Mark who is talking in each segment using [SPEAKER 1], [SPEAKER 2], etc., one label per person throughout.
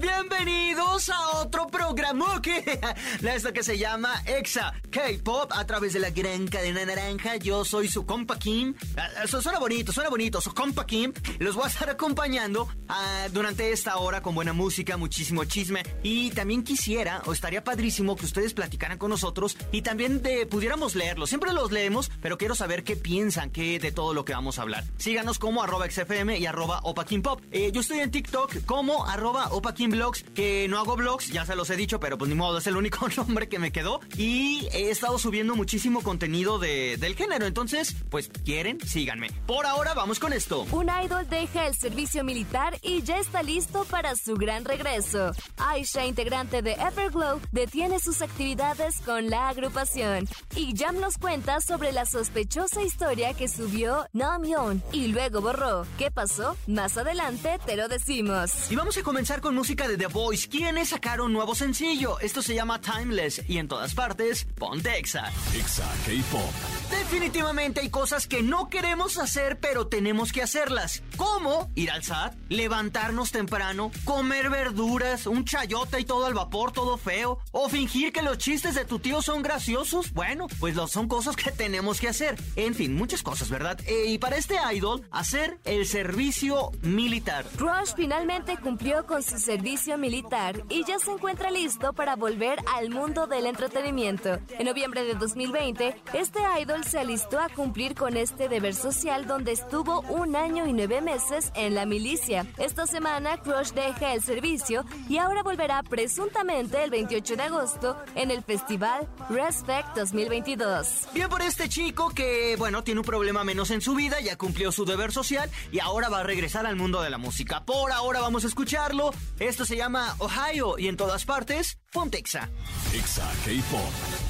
[SPEAKER 1] Bienvenidos a otro programa que esto que se llama Exa K-Pop a través de la gran cadena naranja. Yo soy su compa Kim. Ah, Eso suena bonito, suena bonito. Su compa Kim. Los voy a estar acompañando ah, durante esta hora con buena música, muchísimo chisme. Y también quisiera, o estaría padrísimo que ustedes platicaran con nosotros y también de, pudiéramos leerlos. Siempre los leemos, pero quiero saber qué piensan que de todo lo que vamos a hablar. Síganos como arroba XFM y arroba Opa Kim Pop. Eh, yo estoy en TikTok como arroba Opa Kim Vlogs, que no hago vlogs, ya se los he dicho, pero pues ni modo, es el único nombre que me quedó. Y he estado subiendo muchísimo contenido de, del género, entonces, pues quieren, síganme. Por ahora vamos con esto.
[SPEAKER 2] Un idol deja el servicio militar y ya está listo para su gran regreso. Aisha, integrante de Everglow, detiene sus actividades con la agrupación. Y Jam nos cuenta sobre la sospechosa historia que subió Namjoon y luego borró. ¿Qué pasó? Más adelante te lo decimos.
[SPEAKER 1] Y vamos a comenzar con música de The Voice, quienes sacaron un nuevo sencillo. Esto se llama Timeless y en todas partes, ponte Exa.
[SPEAKER 3] Exa K-Pop.
[SPEAKER 1] Definitivamente hay cosas que no queremos hacer, pero tenemos que hacerlas. Como ir al SAT, levantarnos temprano, comer verduras, un chayota y todo al vapor, todo feo, o fingir que los chistes de tu tío son graciosos. Bueno, pues lo, son cosas que tenemos que hacer. En fin, muchas cosas, ¿verdad? Eh, y para este idol, hacer el servicio militar.
[SPEAKER 2] Rush finalmente cumplió con su servicio militar y ya se encuentra listo para volver al mundo del entretenimiento. En noviembre de 2020, este idol se alistó a cumplir con este deber social donde estuvo un año y nueve meses en la milicia. Esta semana, Crush deja el servicio y ahora volverá presuntamente el 28 de agosto en el festival Respect 2022.
[SPEAKER 1] Bien por este chico que, bueno, tiene un problema menos en su vida, ya cumplió su deber social y ahora va a regresar al mundo de la música. Por ahora vamos a escucharlo. Esto se llama Ohio y en todas partes, Pontexa.
[SPEAKER 3] Exa K-Pop.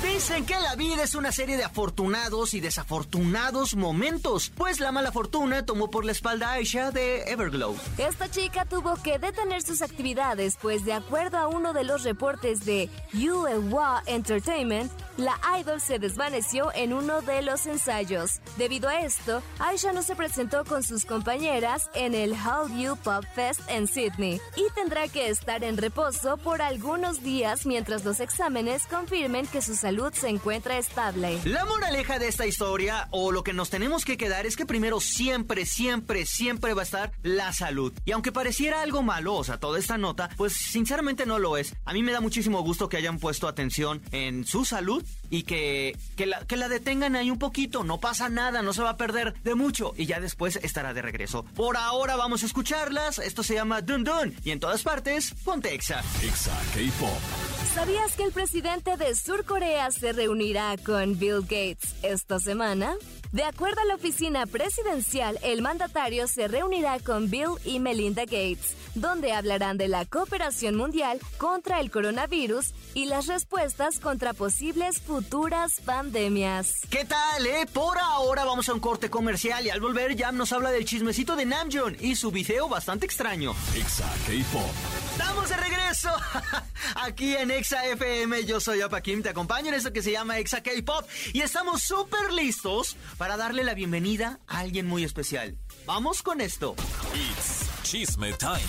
[SPEAKER 1] Dicen que la vida es una serie de afortunados y desafortunados momentos, pues la mala fortuna tomó por la espalda a Aisha de Everglow.
[SPEAKER 2] Esta chica tuvo que detener sus actividades, pues de acuerdo a uno de los reportes de UEWA Entertainment, la idol se desvaneció en uno de los ensayos. Debido a esto, Aisha no se presentó con sus compañeras en el Hallyu Pop Fest en Sydney y tendrá que estar en reposo por algunos días mientras los exámenes confirmen que su salud se encuentra estable.
[SPEAKER 1] La moraleja de esta historia, o lo que nos tenemos que quedar, es que primero siempre, siempre, siempre va a estar la salud. Y aunque pareciera algo malo, o sea, toda esta nota, pues sinceramente no lo es. A mí me da muchísimo gusto que hayan puesto atención en su salud y que, que, la, que la detengan ahí un poquito. No pasa nada, no se va a perder de mucho y ya después estará de regreso. Por ahora vamos a escucharlas. Esto se llama Dun Dun y en todas partes, ponte Exa.
[SPEAKER 3] Exa K-Pop.
[SPEAKER 2] ¿Sabías que el presidente de Sur Corea se reunirá con Bill Gates esta semana? De acuerdo a la oficina presidencial, el mandatario se reunirá con Bill y Melinda Gates, donde hablarán de la cooperación mundial contra el coronavirus y las respuestas contra posibles futuras pandemias.
[SPEAKER 1] ¿Qué tal, eh? Por ahora vamos a un corte comercial y al volver Jam nos habla del chismecito de Namjoon y su video bastante extraño.
[SPEAKER 3] Exa K-Pop.
[SPEAKER 1] ¡Estamos de regreso! Aquí en Exa FM, yo soy Opa Kim, te acompaño en esto que se llama Exa K-Pop y estamos súper listos para darle la bienvenida a alguien muy especial. Vamos con esto.
[SPEAKER 3] It's Chisme Time.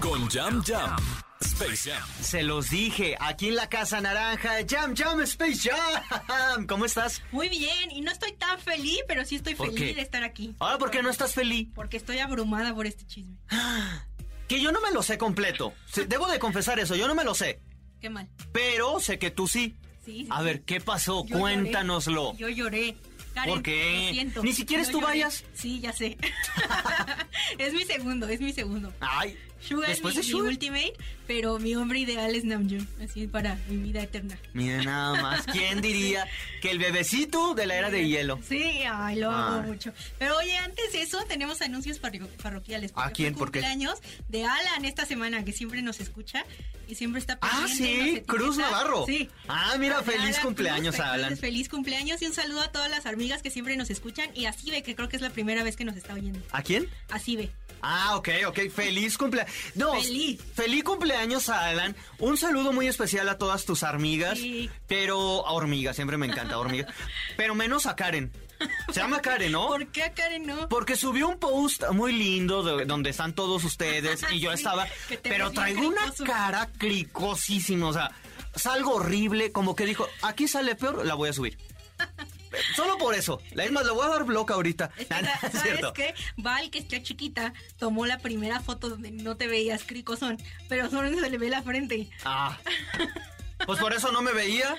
[SPEAKER 3] Con Jam Jam. Space Jam.
[SPEAKER 1] Se los dije, aquí en la Casa Naranja, Jam Jam Space Jam. ¿Cómo estás?
[SPEAKER 4] Muy bien, y no estoy tan feliz, pero sí estoy
[SPEAKER 1] ¿Por
[SPEAKER 4] feliz
[SPEAKER 1] qué?
[SPEAKER 4] de estar aquí.
[SPEAKER 1] Ahora, ¿por qué no estás feliz?
[SPEAKER 4] Porque estoy abrumada por este chisme.
[SPEAKER 1] Que yo no me lo sé completo. Debo de confesar eso, yo no me lo sé.
[SPEAKER 4] Qué mal.
[SPEAKER 1] Pero sé que tú sí.
[SPEAKER 4] Sí, sí,
[SPEAKER 1] A ver, ¿qué pasó?
[SPEAKER 4] Yo
[SPEAKER 1] Cuéntanoslo.
[SPEAKER 4] lloré. Yo lloré. Karen,
[SPEAKER 1] ¿Por qué?
[SPEAKER 4] lo siento.
[SPEAKER 1] ¿Ni siquiera tú
[SPEAKER 4] lloré.
[SPEAKER 1] vayas?
[SPEAKER 4] Sí, ya sé. es mi segundo, es mi segundo.
[SPEAKER 1] Ay,
[SPEAKER 4] Suga es mi,
[SPEAKER 1] Después de
[SPEAKER 4] mi ultimate, pero mi hombre ideal es Namjoon, así para mi vida eterna.
[SPEAKER 1] Mira nada más, ¿quién diría que el bebecito de la era de hielo?
[SPEAKER 4] Sí, ay, lo amo
[SPEAKER 1] Ay.
[SPEAKER 4] mucho. Pero oye, antes de eso tenemos anuncios parro- parroquiales.
[SPEAKER 1] ¿A quién? ¿Por qué?
[SPEAKER 4] cumpleaños de Alan esta semana, que siempre nos escucha y siempre está
[SPEAKER 1] Ah,
[SPEAKER 4] pendiente. nos
[SPEAKER 1] sí. Cruz Navarro.
[SPEAKER 4] Sí.
[SPEAKER 1] Ah, mira, feliz cumpleaños
[SPEAKER 4] Cruz,
[SPEAKER 1] a Alan.
[SPEAKER 4] Feliz cumpleaños y un saludo a todas las amigas que siempre nos escuchan y a Sibe, que creo que es la primera vez que nos está oyendo.
[SPEAKER 1] ¿A quién?
[SPEAKER 4] A Sibe.
[SPEAKER 1] Ah, ok, ok. Feliz cumpleaños. No,
[SPEAKER 4] Feliz.
[SPEAKER 1] feliz cumpleaños a Alan. Un saludo muy especial a todas tus amigas.
[SPEAKER 4] Sí.
[SPEAKER 1] Pero a hormigas, siempre me encanta hormigas. pero menos a Karen. Se llama Karen, ¿no?
[SPEAKER 4] ¿Por qué a Karen no?
[SPEAKER 1] Porque subió un post muy lindo de- donde están todos ustedes y yo
[SPEAKER 4] Sí,
[SPEAKER 1] estaba, pero traigo una cara cricosísima, o sea, salgo horrible, como que dijo, aquí sale peor, la voy a subir. Solo por eso. Es más, le voy a dar bloque ahorita.
[SPEAKER 4] Es que,
[SPEAKER 1] Ah, no, es
[SPEAKER 4] ¿Sabes
[SPEAKER 1] cierto.
[SPEAKER 4] qué? Val, que está chiquita, tomó la primera foto donde no te veías cricosón, pero solo se le ve la frente.
[SPEAKER 1] Ah. Pues por eso no me veía.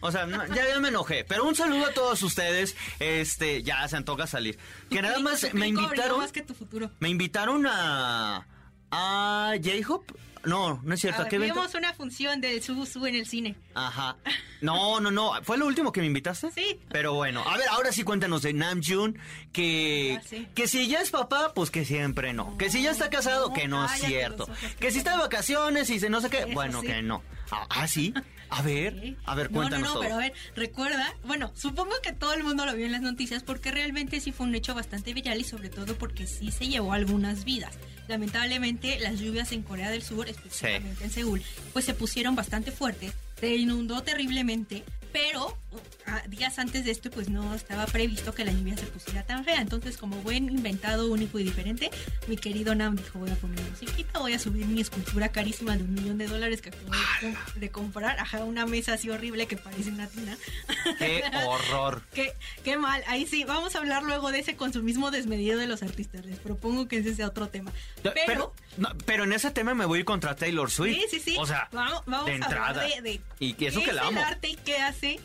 [SPEAKER 1] O sea, no, ya, ya me enojé. Pero un saludo a todos ustedes. Este, ya se antoja salir.
[SPEAKER 4] Tu
[SPEAKER 1] Que nada más me invitaron.
[SPEAKER 4] más que tu futuro.
[SPEAKER 1] Me invitaron a. a J-Hope. No, no es cierto. ¿A
[SPEAKER 4] Ah,
[SPEAKER 1] qué evento?
[SPEAKER 4] vimos una función del Subu Su en el cine.
[SPEAKER 1] Ajá. No, no, no. ¿Fue lo último que me invitaste?
[SPEAKER 4] Sí.
[SPEAKER 1] Pero bueno, a ver, ahora sí cuéntanos de Namjoon. Que,
[SPEAKER 4] Ah, sí.
[SPEAKER 1] que si ya es papá, pues que siempre no. Que si ya está casado,
[SPEAKER 4] no,
[SPEAKER 1] que no es cierto.
[SPEAKER 4] que
[SPEAKER 1] Que si está de vacaciones y se no sé qué,
[SPEAKER 4] Eso
[SPEAKER 1] bueno,
[SPEAKER 4] sí.
[SPEAKER 1] que no. Ah, ah, sí. A ver,
[SPEAKER 4] Sí.
[SPEAKER 1] a ver,
[SPEAKER 4] No,
[SPEAKER 1] cuéntanos
[SPEAKER 4] no, no,
[SPEAKER 1] todo.
[SPEAKER 4] pero a ver, recuerda, bueno, supongo que todo el mundo lo vio en las noticias porque realmente sí fue un hecho bastante viral y sobre todo porque sí se llevó algunas vidas. Lamentablemente las lluvias en Corea del Sur, específicamente en Seúl, pues se pusieron bastante fuertes, se inundó terriblemente, pero días antes de esto pues no estaba previsto que la lluvia se pusiera tan fea. Entonces como buen inventado, único y diferente, mi querido Nam dijo voy a poner musiquita, voy a subir mi escultura carísima de un millón de dólares que acabo de, com- de comprar, ajá, una mesa así horrible que parece una tina.
[SPEAKER 1] Qué horror.
[SPEAKER 4] Qué, qué mal, ahí sí, vamos a hablar luego de ese consumismo desmedido de los artistas. Les propongo que ese sea otro tema.
[SPEAKER 1] Pero,
[SPEAKER 4] Pero,
[SPEAKER 1] no, pero en ese tema me voy a ir contra Taylor Swift.
[SPEAKER 4] sí, sí, sí.
[SPEAKER 1] O sea,
[SPEAKER 4] vamos, vamos
[SPEAKER 1] de
[SPEAKER 4] a
[SPEAKER 1] entrada.
[SPEAKER 4] hablar de, de
[SPEAKER 1] y eso
[SPEAKER 4] qué
[SPEAKER 1] que la
[SPEAKER 4] es el
[SPEAKER 1] amo.
[SPEAKER 4] arte y qué hace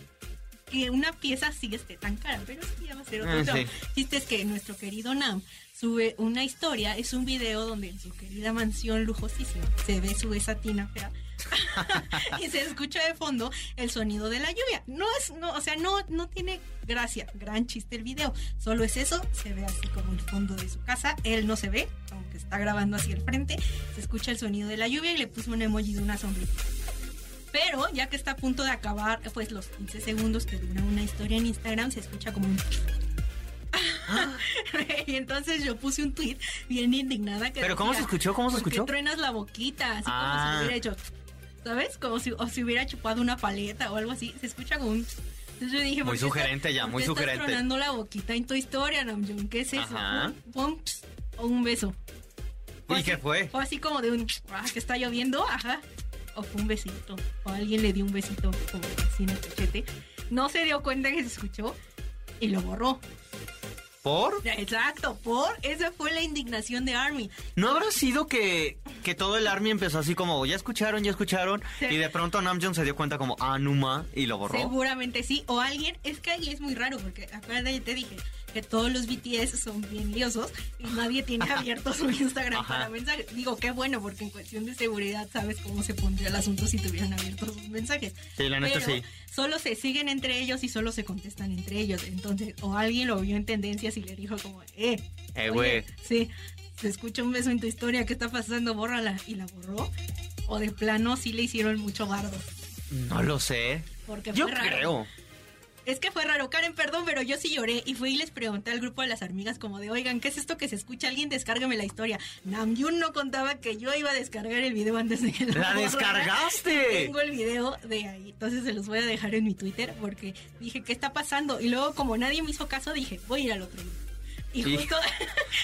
[SPEAKER 4] que una pieza sí esté tan cara. Pero eso ya va a ser otro
[SPEAKER 1] Ah, sí.
[SPEAKER 4] Chiste es que nuestro querido Nam sube una historia, es un video donde en su querida mansión lujosísima se ve su esa tina fea. y se escucha de fondo el sonido de la lluvia. No es, no, o sea, no, no tiene gracia, gran chiste el video. Solo es eso, se ve así como el fondo de su casa. Él no se ve, aunque está grabando hacia el frente. Se escucha el sonido de la lluvia y le puso un emoji de una sombrita. Pero ya que está a punto de acabar, pues los 15 segundos que dura una historia en Instagram, se escucha como un... y entonces yo puse un tweet bien indignada que
[SPEAKER 1] ¿Pero cómo se escuchó? ¿Cómo se
[SPEAKER 4] "¿Por qué
[SPEAKER 1] escuchó?"
[SPEAKER 4] truenas la boquita, así como
[SPEAKER 1] Ah.
[SPEAKER 4] si hubiera hecho... ¿Sabes? Como si, o si hubiera chupado una paleta o algo así. Se escucha como un... Entonces yo dije,
[SPEAKER 1] Muy
[SPEAKER 4] ¿por qué
[SPEAKER 1] sugerente ya, muy
[SPEAKER 4] qué estás
[SPEAKER 1] sugerente.
[SPEAKER 4] tronando la boquita en tu historia, Namjoon? ¿Qué es eso?
[SPEAKER 1] Ajá.
[SPEAKER 4] Ps, o un beso.
[SPEAKER 1] ¿Y
[SPEAKER 4] así-
[SPEAKER 1] qué fue?
[SPEAKER 4] Fue así como de un... Ah, que está lloviendo, ajá. O fue un besito. O alguien le dio un besito como así en el cachete. No se dio cuenta que se escuchó y lo borró.
[SPEAKER 1] ¿Por?
[SPEAKER 4] Exacto, por esa fue la indignación de Army.
[SPEAKER 1] ¿No habrá sido que, que todo el army empezó así como, ya escucharon, ya escucharon,
[SPEAKER 4] Sí.
[SPEAKER 1] y de pronto Namjoon se dio cuenta como, ah, Numa, y lo borró?
[SPEAKER 4] Seguramente sí. O alguien, es que ahí es muy raro, porque acuérdate, te dije que todos los BTS son bien liosos y nadie tiene abierto su Instagram
[SPEAKER 1] Ajá.
[SPEAKER 4] para mensajes. Digo, qué bueno, porque en cuestión de seguridad sabes cómo se pondría el asunto si tuvieran abiertos sus mensajes.
[SPEAKER 1] Sí, la neta
[SPEAKER 4] Pero
[SPEAKER 1] sí.
[SPEAKER 4] solo se siguen entre ellos y solo se contestan entre ellos. Entonces, o alguien lo vio en tendencias y le dijo como, eh,
[SPEAKER 1] Eh, güey.
[SPEAKER 4] sí, se escucha un beso en tu historia, ¿qué está pasando? Bórrala. Y la borró. O de plano sí le hicieron mucho bardo.
[SPEAKER 1] No lo sé.
[SPEAKER 4] Porque
[SPEAKER 1] Yo
[SPEAKER 4] fue raro.
[SPEAKER 1] creo.
[SPEAKER 4] Es que fue raro, Karen, perdón, pero yo sí lloré y fui y les pregunté al grupo de las amigas como de, oigan, ¿qué es esto que se escucha? Alguien descárgame la historia. Namjoon no contaba que yo iba a descargar el video antes de que lo
[SPEAKER 1] ¡La descargaste!
[SPEAKER 4] Tengo el video de ahí, entonces se los voy a dejar en mi Twitter porque dije, ¿qué está pasando? Y luego como nadie me hizo caso, dije, voy a ir al otro grupo. Y
[SPEAKER 1] Sí.
[SPEAKER 4] justo...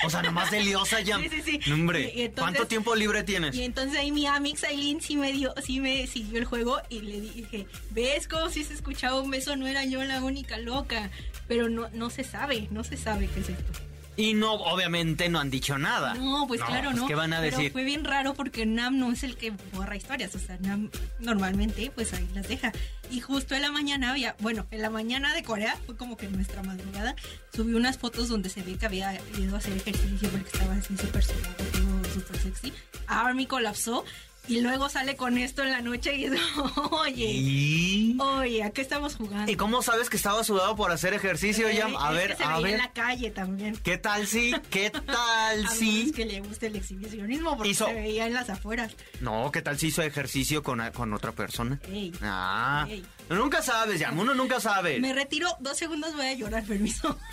[SPEAKER 1] O sea, nomás de liosa ya.
[SPEAKER 4] Sí, sí,
[SPEAKER 1] hombre,
[SPEAKER 4] Y- y entonces-
[SPEAKER 1] ¿cuánto tiempo libre tienes?
[SPEAKER 4] Y entonces ahí mi Amix Aileen sí me dio, sí me siguió el juego y le dije, ¿ves cómo si se escuchaba un beso? No era yo la única loca. Pero no, no se sabe, no se sabe qué es esto.
[SPEAKER 1] Y no, obviamente no han dicho nada.
[SPEAKER 4] No, pues claro,
[SPEAKER 1] pues,
[SPEAKER 4] no.
[SPEAKER 1] ¿Qué van a
[SPEAKER 4] Pero
[SPEAKER 1] decir?
[SPEAKER 4] fue bien raro porque Nam no es el que borra historias. O sea, Nam normalmente pues ahí las deja. Y justo en la mañana había, bueno, en la mañana de Corea, fue como que nuestra madrugada, subió unas fotos donde se ve que había ido a hacer ejercicio porque estaba así súper súper sexy. Army colapsó y luego sale con esto en la noche y dice, oye,
[SPEAKER 1] ¿Y?
[SPEAKER 4] oye, ¿a qué estamos jugando?
[SPEAKER 1] ¿Y cómo sabes que estaba sudado por hacer ejercicio,
[SPEAKER 4] Eh,
[SPEAKER 1] Jam? A
[SPEAKER 4] es
[SPEAKER 1] ver,
[SPEAKER 4] que se
[SPEAKER 1] a
[SPEAKER 4] veía
[SPEAKER 1] ver.
[SPEAKER 4] en la calle también.
[SPEAKER 1] ¿Qué tal si? ¿Qué tal
[SPEAKER 4] A
[SPEAKER 1] si?
[SPEAKER 4] menos que le guste el exhibicionismo porque
[SPEAKER 1] Hizo-
[SPEAKER 4] se veía en las afueras.
[SPEAKER 1] No, ¿qué tal si hizo ejercicio con, con otra persona?
[SPEAKER 4] Ey.
[SPEAKER 1] Ah,
[SPEAKER 4] Ey.
[SPEAKER 1] nunca sabes, Jam, uno nunca sabe.
[SPEAKER 4] Me retiro dos segundos, voy a llorar, permiso.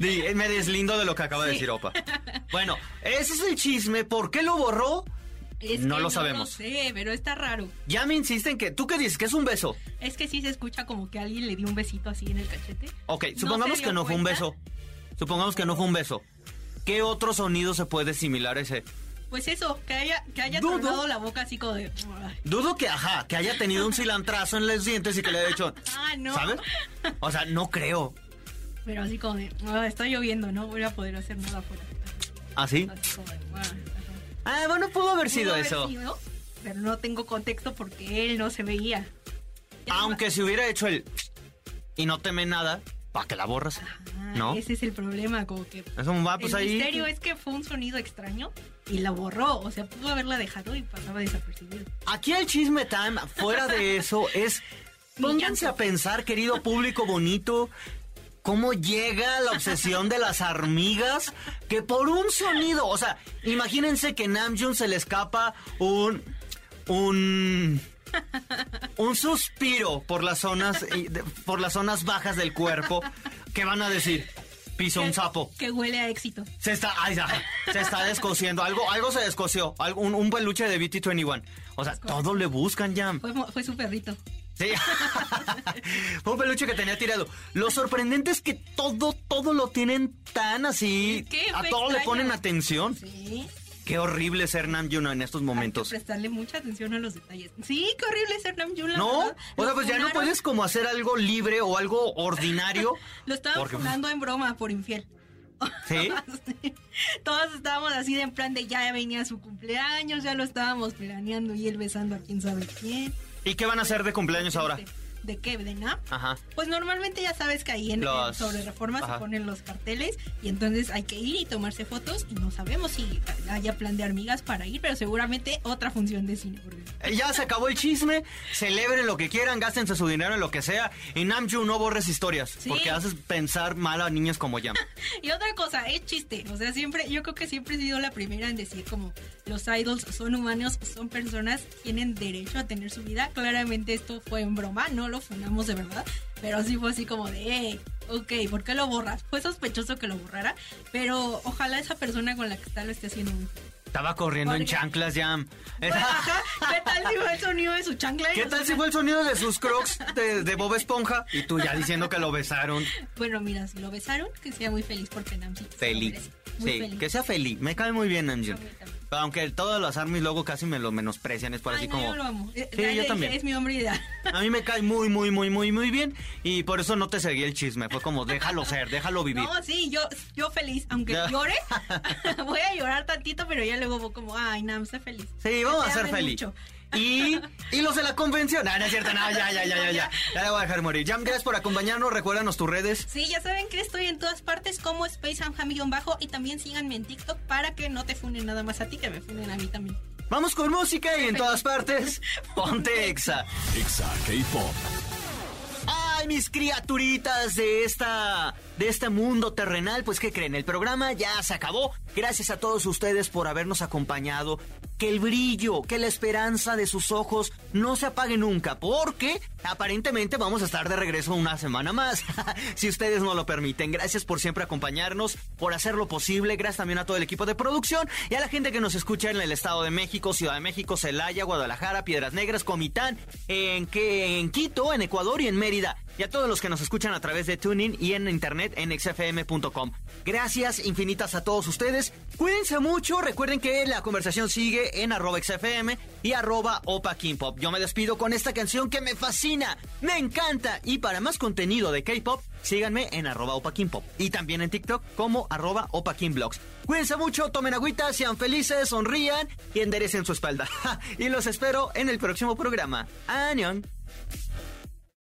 [SPEAKER 1] Eh, Me deslindo de lo que acaba de decir Opa. Bueno, ese es el chisme. ¿Por qué lo borró?
[SPEAKER 4] Es
[SPEAKER 1] No lo sabemos.
[SPEAKER 4] No sé, pero está raro.
[SPEAKER 1] Ya me insisten que... ¿Tú qué dices? ¿Que es un beso?
[SPEAKER 4] Es que sí se escucha como que alguien le dio un besito así en el cachete.
[SPEAKER 1] Ok,
[SPEAKER 4] No
[SPEAKER 1] supongamos
[SPEAKER 4] se
[SPEAKER 1] que no fue un beso. Supongamos que no fue un beso. ¿Qué otro sonido se puede similar a ese?
[SPEAKER 4] Pues eso, que haya, que haya
[SPEAKER 1] Dudo.
[SPEAKER 4] la boca así como de.
[SPEAKER 1] Dudo que, ajá, que haya tenido un cilantrazo en los dientes y que le haya hecho...
[SPEAKER 4] Ah, no.
[SPEAKER 1] ¿Sabes? O sea, no creo.
[SPEAKER 4] Pero así como de. "Ah, está lloviendo, no voy a poder hacer nada afuera.
[SPEAKER 1] ¿Así?
[SPEAKER 4] Así como de. "Ah, ajá".
[SPEAKER 1] Ah, bueno, pudo haber
[SPEAKER 4] Pudo
[SPEAKER 1] sido
[SPEAKER 4] haber
[SPEAKER 1] eso.
[SPEAKER 4] sido, pero no tengo contexto porque él no se veía. Ya
[SPEAKER 1] Aunque si hubiera hecho el... Y no teme nada, ¿para que la borras?
[SPEAKER 4] Ah,
[SPEAKER 1] ¿No?
[SPEAKER 4] Ese es el problema, como que.
[SPEAKER 1] Eso va, pues
[SPEAKER 4] el
[SPEAKER 1] ahí...
[SPEAKER 4] misterio es que fue un sonido extraño y la borró. O sea, pudo haberla dejado y pasaba desapercibido.
[SPEAKER 1] Aquí el chisme time, fuera de eso, es... Pónganse a pensar, querido público bonito, cómo llega la obsesión de las hormigas que por un sonido, o sea, imagínense que Namjoon se le escapa un... un... un suspiro por las zonas por las zonas bajas del cuerpo. ¿Qué van a decir? Piso un sapo.
[SPEAKER 4] Que huele a éxito.
[SPEAKER 1] Se está, ay, ya, se está descosiendo. Algo, algo se descosió. Algo, un, un peluche de BT21. O sea, todo le buscan, Jam.
[SPEAKER 4] Fue, fue su perrito.
[SPEAKER 1] Sí. Fue un peluche que tenía tirado. Lo sorprendente es que todo, todo lo tienen tan así.
[SPEAKER 4] Que
[SPEAKER 1] a todo le ponen atención.
[SPEAKER 4] Sí.
[SPEAKER 1] Qué horrible ser Namjoon en estos
[SPEAKER 4] Hay
[SPEAKER 1] momentos.
[SPEAKER 4] que prestarle mucha atención a los detalles. Sí, qué horrible ser Namjoon. la
[SPEAKER 1] No,
[SPEAKER 4] verdad.
[SPEAKER 1] o sea, pues ya no puedes como hacer algo libre o algo ordinario.
[SPEAKER 4] Lo estaban
[SPEAKER 1] porque-
[SPEAKER 4] funando en broma por infiel.
[SPEAKER 1] ¿Sí?
[SPEAKER 4] Todos estábamos así de en plan de ya venía su cumpleaños, ya lo estábamos planeando y él besando a quién sabe quién.
[SPEAKER 1] ¿Y qué van a hacer de cumpleaños ahora?
[SPEAKER 4] ¿De.
[SPEAKER 1] Ajá.
[SPEAKER 4] Pues normalmente ya sabes que ahí en,
[SPEAKER 1] Los-
[SPEAKER 4] en sobre reforma
[SPEAKER 1] Ajá.
[SPEAKER 4] se ponen los carteles y entonces hay que ir y tomarse fotos y no sabemos si haya plan de hormigas para ir, pero seguramente otra función de cine. porque-
[SPEAKER 1] Eh, Ya se acabó el chisme, celebren lo que quieran, gástense su dinero en lo que sea y Namjoon no borres historias,
[SPEAKER 4] Sí.
[SPEAKER 1] porque haces pensar mal a niños como Yam.
[SPEAKER 4] Y otra cosa, es chiste. O sea, siempre, yo creo que siempre he sido la primera en decir como los idols son humanos, son personas, tienen derecho a tener su vida. Claramente esto fue en broma, no lo fundamos de verdad. Pero sí fue así como de, hey, ok, ¿por qué lo borras? Fue sospechoso que lo borrara, pero ojalá esa persona con la que está lo esté haciendo bien.
[SPEAKER 1] Estaba corriendo en chanclas, Yam.
[SPEAKER 4] Bueno, ajá, ¿Qué tal si fue el sonido de su chancla?
[SPEAKER 1] ¿Qué tal si fue el sonido de sus crocs de, de Bob Esponja? Y tú ya diciendo que lo besaron.
[SPEAKER 4] Bueno, mira, si lo besaron, que sea muy feliz porque Nancy se lo
[SPEAKER 1] Feli.
[SPEAKER 4] merece. Muy
[SPEAKER 1] Sí,
[SPEAKER 4] feliz.
[SPEAKER 1] que sea feliz. Me cae muy bien, Namjoon.
[SPEAKER 4] También.
[SPEAKER 1] Aunque todos los armies luego casi me lo menosprecian, es por
[SPEAKER 4] Ay,
[SPEAKER 1] así
[SPEAKER 4] no,
[SPEAKER 1] como...
[SPEAKER 4] yo lo amo.
[SPEAKER 1] Sí, yo también.
[SPEAKER 4] Es mi hombre ideal.
[SPEAKER 1] A mí me cae muy, muy, muy, muy, muy bien y por eso no te seguí el chisme. Fue como, déjalo ser, déjalo vivir.
[SPEAKER 4] No, sí, yo, yo feliz, aunque
[SPEAKER 1] Ya.
[SPEAKER 4] llore, voy a llorar tantito, pero ya luego voy como, ay, Nam, sé feliz.
[SPEAKER 1] Sí, vamos a ser feliz.
[SPEAKER 4] mucho.
[SPEAKER 1] Y, y los de la convención. Ah, no es cierto, no, ya, ya, ya, ya, ya. Ya le voy a dejar morir. Jam, gracias por acompañarnos. Recuérdanos tus redes.
[SPEAKER 4] Sí, ya saben que estoy en todas partes como Space bajo y también síganme en TikTok para que no te funen nada más a ti, que me funen a mí también.
[SPEAKER 1] Vamos con música y en todas partes, ponte exa.
[SPEAKER 3] Exa K-Pop.
[SPEAKER 1] Ay, mis criaturitas de esta de este mundo terrenal, pues qué creen, el programa ya se acabó. Gracias a todos ustedes por habernos acompañado. Que el brillo, que la esperanza de sus ojos no se apague nunca, porque aparentemente vamos a estar de regreso una semana más, si ustedes no lo permiten. Gracias por siempre acompañarnos, por hacerlo posible. Gracias también a todo el equipo de producción y a la gente que nos escucha en el Estado de México, Ciudad de México, Celaya, Guadalajara, Piedras Negras, Comitán, en, que, en Quito, en Ecuador y en Mérida. Y a todos los que nos escuchan a través de Tuning y en internet en xfm.com. Gracias infinitas a todos ustedes. Cuídense mucho. Recuerden que la conversación sigue en arroba xfm y arroba opa Pop. Yo me despido con esta canción que me fascina, me encanta. Y para más contenido de K-pop, síganme en arroba opa Pop. Y también en TikTok como arroba opa. Cuídense mucho, tomen agüita, sean felices, sonrían y enderecen su espalda. y los espero en el próximo programa. ¡Añón!